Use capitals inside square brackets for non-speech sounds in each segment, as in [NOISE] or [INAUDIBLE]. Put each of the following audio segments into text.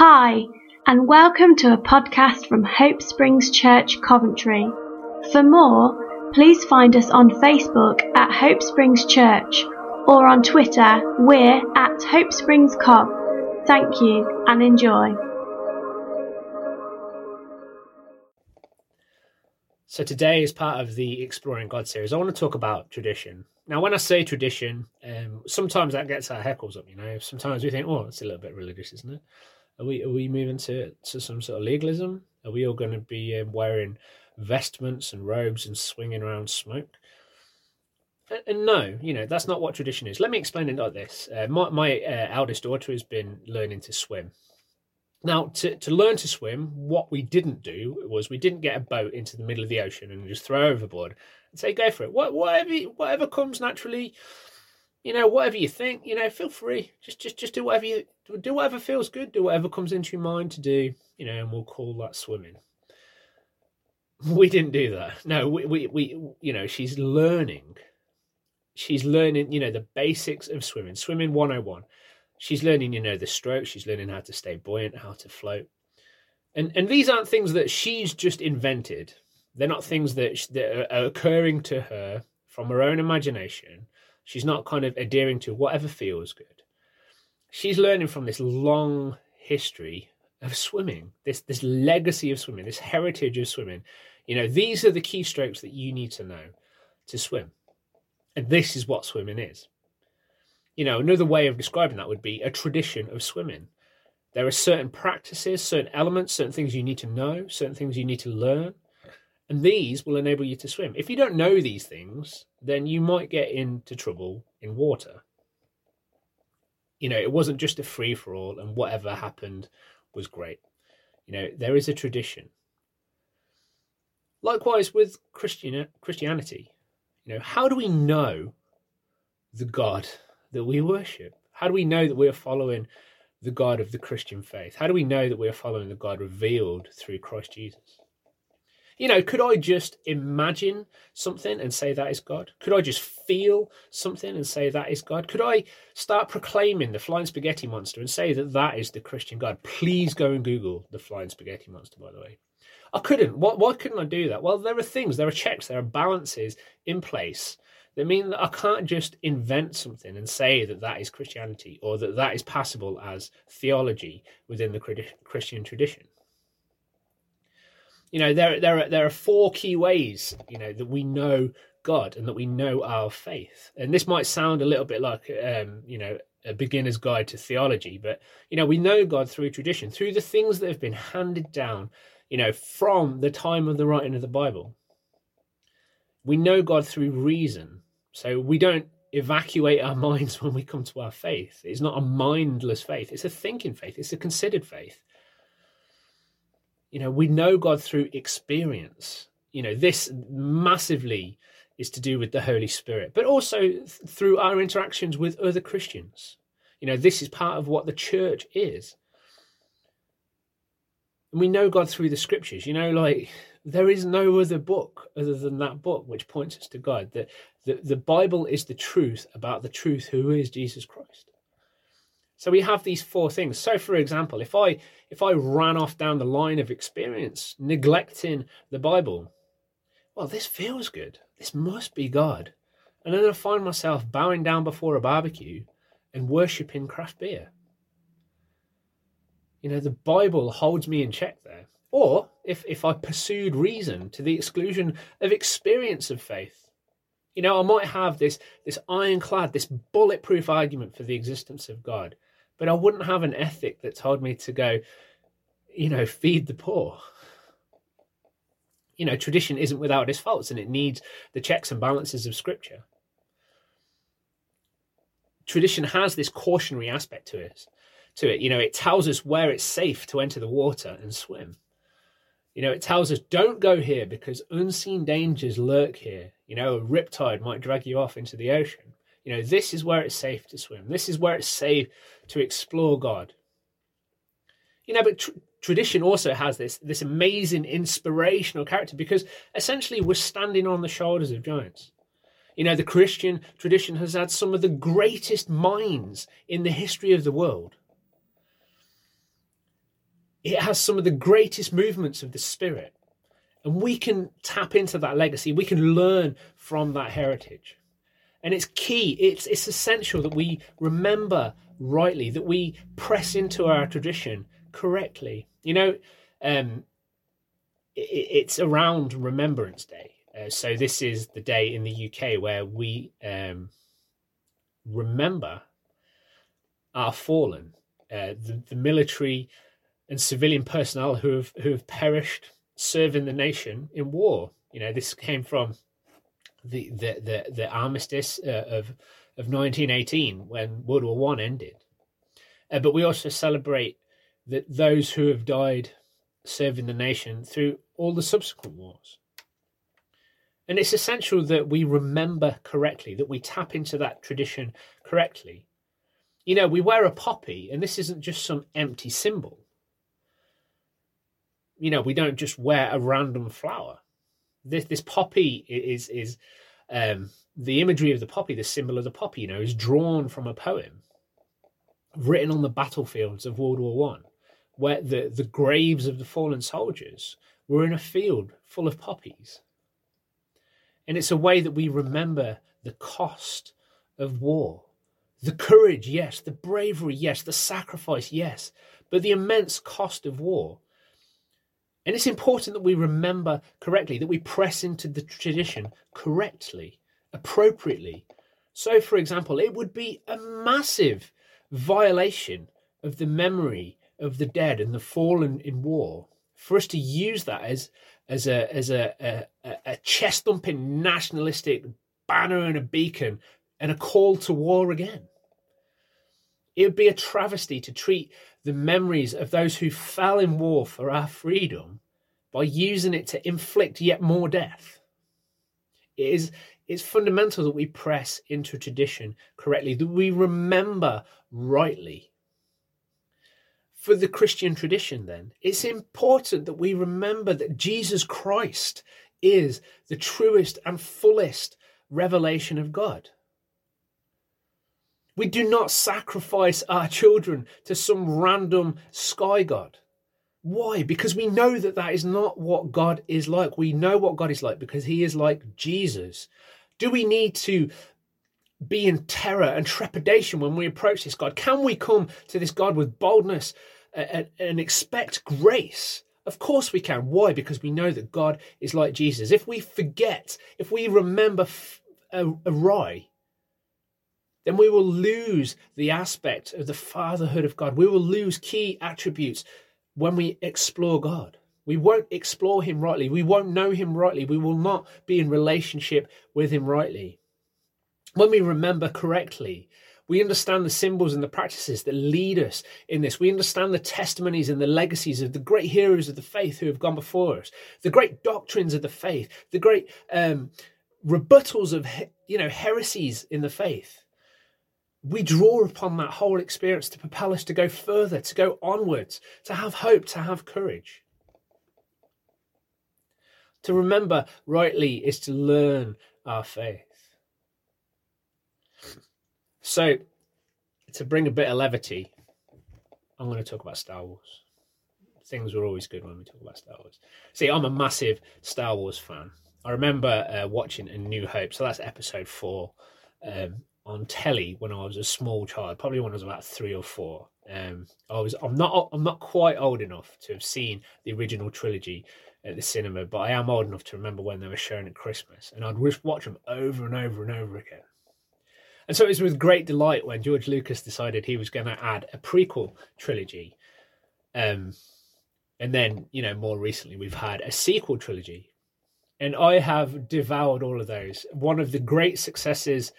Hi, and welcome to a podcast from Hope Springs Church, Coventry. For more, please find us on Facebook at Hope Springs Church or on Twitter, we're at Hope Springs Cov. Thank you and enjoy. So, today, as part of the Exploring God series, I want to talk about tradition. Now, when I say tradition, um, sometimes that gets our heckles up, you know. Sometimes we think, oh, it's a little bit religious, isn't it? Are we are we moving to, to some sort of legalism? Are we all going to be um, wearing vestments and robes and swinging around smoke? And, and, no, you know that's not what tradition is. Let me explain it like this: uh, my my uh, eldest daughter has been learning to swim. Now, to, to learn to swim, what we didn't do was we didn't get a boat into the middle of the ocean and just throw overboard and say, "Go for it." What, whatever whatever comes naturally, you know, whatever you think, you know, feel free. Just just just do whatever you do whatever feels good, do whatever comes into your mind to do, you know, and we'll call that swimming. We didn't do that. No, we we, we you know, she's learning. She's learning, you know, the basics of swimming. Swimming 101. She's learning, you know, the stroke, she's learning how to stay buoyant, how to float. And and these aren't things that she's just invented. They're not things that, that are occurring to her from her own imagination She's not kind of adhering to whatever feels good. She's learning from this long history of swimming, this this legacy of swimming, this heritage of swimming. You know, these are the keystrokes that you need to know to swim. And this is what swimming is. You know, another way of describing that would be a tradition of swimming. There are certain practices, certain elements, certain things you need to know, certain things you need to learn and these will enable you to swim. If you don't know these things, then you might get into trouble in water. You know, it wasn't just a free for all, and whatever happened was great. You know, there is a tradition. Likewise with Christian Christianity. You know, how do we know the God that we worship? How do we know that we are following the God of the Christian faith? How do we know that we are following the God revealed through Christ Jesus? You know, could I just imagine something and say that is God? Could I just feel something and say that is God? Could I start proclaiming the flying spaghetti monster and say that that is the Christian God? Please go and Google the flying spaghetti monster, by the way. I couldn't. Why, why couldn't I do that? Well, there are things, there are checks, there are balances in place that mean that I can't just invent something and say that that is Christianity or that that is passable as theology within the Christian tradition you know there there are, there are four key ways you know that we know God and that we know our faith. And this might sound a little bit like um, you know a beginner's guide to theology, but you know we know God through tradition, through the things that have been handed down, you know, from the time of the writing of the Bible. We know God through reason, so we don't evacuate our [LAUGHS] minds when we come to our faith. It's not a mindless faith; it's a thinking faith. It's a considered faith you know, we know God through experience. You know, this massively is to do with the Holy Spirit, but also th- through our interactions with other Christians. You know, this is part of what the church is. And we know God through the scriptures. You know, like there is no other book other than that book which points us to God. That the, the Bible is the truth about the truth who is Jesus Christ. So we have these four things. So for example, if I if I ran off down the line of experience, neglecting the Bible, well, this feels good. This must be God. And then I find myself bowing down before a barbecue and worshipping craft beer. You know, the Bible holds me in check there. Or if, if I pursued reason to the exclusion of experience of faith, you know, I might have this, this ironclad, this bulletproof argument for the existence of God but I wouldn't have an ethic that told me to go, you know, feed the poor. You know, tradition isn't without its faults and it needs the checks and balances of scripture. Tradition has this cautionary aspect to it. To it, you know, it tells us where it's safe to enter the water and swim. You know, it tells us don't go here because unseen dangers lurk here. You know, a riptide might drag you off into the ocean. You know, this is where it's safe to swim. This is where it's safe to explore God. You know, but tr- tradition also has this this amazing inspirational character because essentially we're standing on the shoulders of giants. You know, the Christian tradition has had some of the greatest minds in the history of the world. it has some of the greatest movements of the spirit. And we can tap into that legacy. We can learn from that heritage. And it's key, it's, it's essential that we remember rightly, that we press into our tradition correctly. You know, um, it, it's around Remembrance Day. Uh, so this is the day in the UK where we um, remember our fallen, uh, the, the military and civilian personnel who have who have perished serving the nation in war. You know, this came from the the the, the armistice uh, of of 1918 when World War One ended. Uh, but we also celebrate that those who have died serving the nation through all the subsequent wars. And it's essential that we remember correctly, that we tap into that tradition correctly. You know, we wear a poppy, and this isn't just some empty symbol. You know, we don't just wear a random flower. This this poppy is is um, the imagery of the poppy, the symbol of the poppy. You know, is drawn from a poem written on the battlefields of World War One, where the the graves of the fallen soldiers were in a field full of poppies. And it's a way that we remember the cost of war. The courage, yes. The bravery, yes. The sacrifice, yes. But the immense cost of war. And it's important that we remember correctly, that we press into the tradition correctly, appropriately. So, for example, it would be a massive violation of the memory of the dead and the fallen in war for us to use that as as a as a a, a chest thumping nationalistic banner and a beacon and a call to war again. It would be a travesty to treat the memories of those who fell in war for our freedom by using it to inflict yet more death. It is it's fundamental that we press into tradition correctly, that we remember rightly. For the Christian tradition, then, it's important that we remember that Jesus Christ is the truest and fullest revelation of God. We do not sacrifice our children to some random sky god. Why? Because we know that that is not what God is like. We know what God is like because he is like Jesus. Do we need to be in terror and trepidation when we approach this God? Can we come to this God with boldness and, expect grace? Of course we can. Why? Because we know that God is like Jesus. If we forget, if we remember awry, then we will lose the aspect of the fatherhood of God. We will lose key attributes when we explore God. We won't explore him rightly. We won't know him rightly. We will not be in relationship with him rightly. When we remember correctly, we understand the symbols and the practices that lead us in this. We understand the testimonies and the legacies of the great heroes of the faith who have gone before us, the great doctrines of the faith, the great um, rebuttals of you know heresies in the faith. We draw upon that whole experience to propel us to go further, to go onwards, to have hope, to have courage. To remember rightly is to learn our faith. So, to bring a bit of levity, I'm going to talk about Star Wars. Things were always good when we talk about Star Wars. See, I'm a massive Star Wars fan. I remember uh, watching A New Hope, so that's episode four, um, on telly when I was a small child, probably when I was about three or four. Um, I was I'm not I'm not quite old enough to have seen the original trilogy, at the cinema, but I am old enough to remember when they were showing at Christmas, and I'd watch them over and over and over again. And so it was with great delight when George Lucas decided he was going to add a prequel trilogy. Um, and then, you know, more recently, we've had a sequel trilogy. And I have devoured all of those. One of the great successes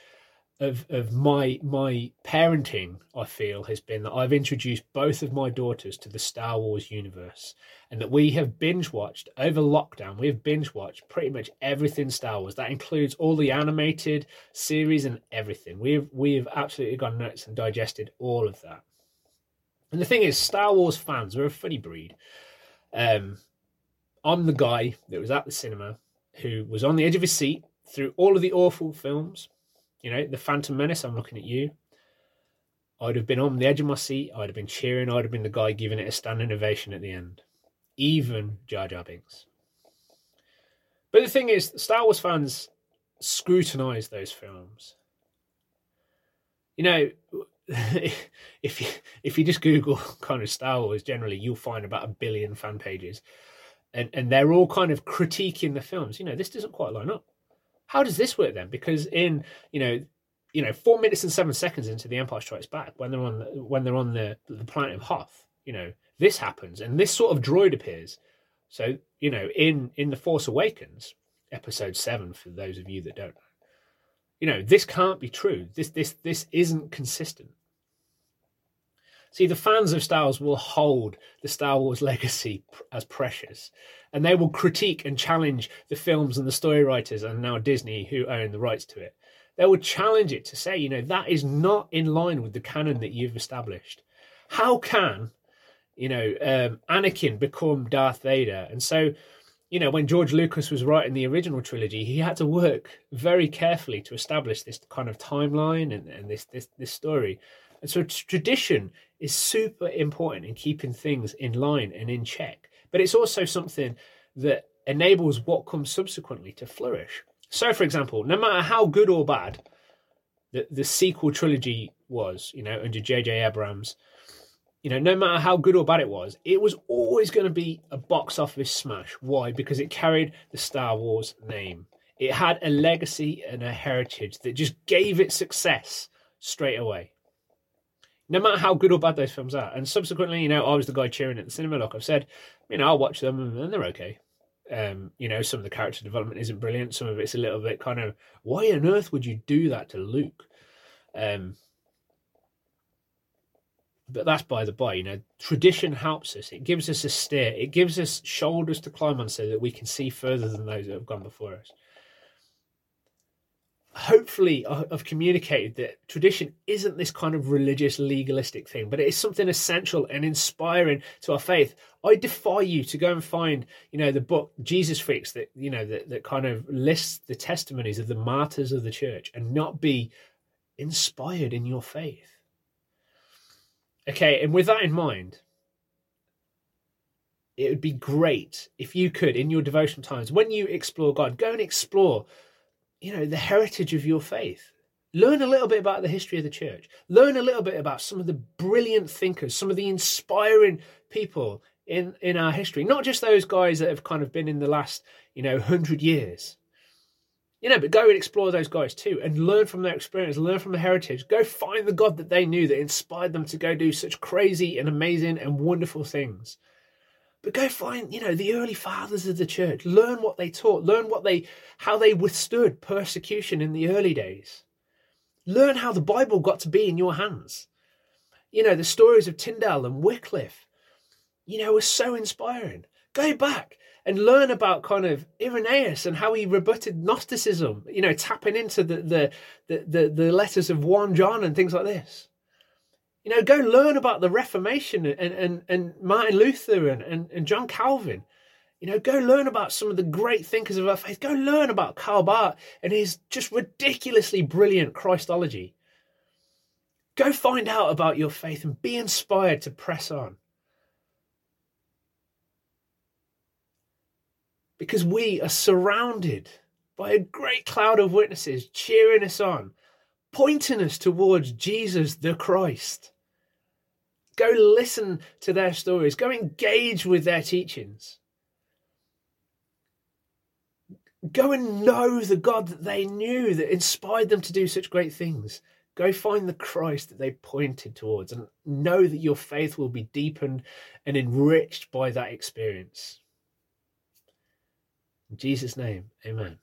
of of my my parenting i feel has been that i've introduced both of my daughters to the star wars universe and that we have binge watched over lockdown we have binge watched pretty much everything star wars. That includes all the animated series and everything. We've we've absolutely gone nuts and digested all of that. And the thing is star wars fans are a funny breed. Um i'm the guy that was at the cinema who was on the edge of his seat through all of the awful films you know, The Phantom Menace, I'm looking at you. I'd have been on the edge of my seat. I'd have been cheering. I'd have been the guy giving it a standing ovation at the end. Even Jar Jar Binks. But the thing is, Star Wars fans scrutinize those films. You know, [LAUGHS] if you if you just Google [LAUGHS] kind of Star Wars, generally you'll find about a billion fan pages, and and they're all kind of critiquing the films. You know, this doesn't quite line up. How does this work then? Because in you know, you know, four minutes and seven seconds into The Empire Strikes Back, when they're on when they're on the the planet of Hoth, you know, this happens, and this sort of droid appears. So you know, in in the Force Awakens, episode seven, for those of you that don't you know, this can't be true. This this this isn't consistent. See, the fans of Star Wars will hold the Star Wars legacy as precious, and they will critique and challenge the films and the story writers and now Disney who own the rights to it. They will challenge it to say, you know, that is not in line with the canon that you've established. How can, you know, um, Anakin become Darth Vader? And so, you know, when George Lucas was writing the original trilogy, he had to work very carefully to establish this kind of timeline and, and this, this this story. And so tradition is super important in keeping things in line and in check. But it's also something that enables what comes subsequently to flourish. So, for example, no matter how good or bad the, the sequel trilogy was, you know, under J.J. Abrams, you know, no matter how good or bad it was, it was always going to be a box office smash. Why? Because it carried the Star Wars name. It had a legacy and a heritage that just gave it success straight away no matter how good or bad those films are. And subsequently, you know, I was the guy cheering at the cinema. Like I've said, you know, I'll watch them and they're okay. Um, you know, some of the character development isn't brilliant. Some of it's a little bit kind of, why on earth would you do that to Luke? Um, but that's by the by. You know, tradition helps us. It gives us a steer. It gives us shoulders to climb on so that we can see further than those that have gone before us hopefully uh, I've communicated that tradition isn't this kind of religious legalistic thing, but it is something essential and inspiring to our faith. I defy you to go and find, you know, the book Jesus Freaks that, you know, that, that kind of lists the testimonies of the martyrs of the church and not be inspired in your faith. Okay, and with that in mind, it would be great if you could, in your devotional times, when you explore God, go and explore you know, the heritage of your faith. Learn a little bit about the history of the church. Learn a little bit about some of the brilliant thinkers, some of the inspiring people in, in our history. Not just those guys that have kind of been in the last, you know, hundred years. You know, but go and explore those guys too and learn from their experience, learn from the heritage. Go find the God that they knew that inspired them to go do such crazy and amazing and wonderful things. But go find, you know, the early fathers of the church. Learn what they taught. Learn what they, how they withstood persecution in the early days. Learn how the Bible got to be in your hands. You know, the stories of Tyndale and Wycliffe, you know, were so inspiring. Go back and learn about kind of Irenaeus and how he rebutted Gnosticism, you know, tapping into the, the, the, the, the letters of 1 John and things like this. You know, go learn about the Reformation and, and, and Martin Luther and, and, and John Calvin. You know, go learn about some of the great thinkers of our faith. Go learn about Karl Barth and his just ridiculously brilliant Christology. Go find out about your faith and be inspired to press on. Because we are surrounded by a great cloud of witnesses cheering us on, pointing us towards Jesus the Christ. Go listen to their stories, go engage with their teachings. Go and know the God that they knew that inspired them to do such great things. Go find the Christ that they pointed towards and know that your faith will be deepened and enriched by that experience. In Jesus' name, amen.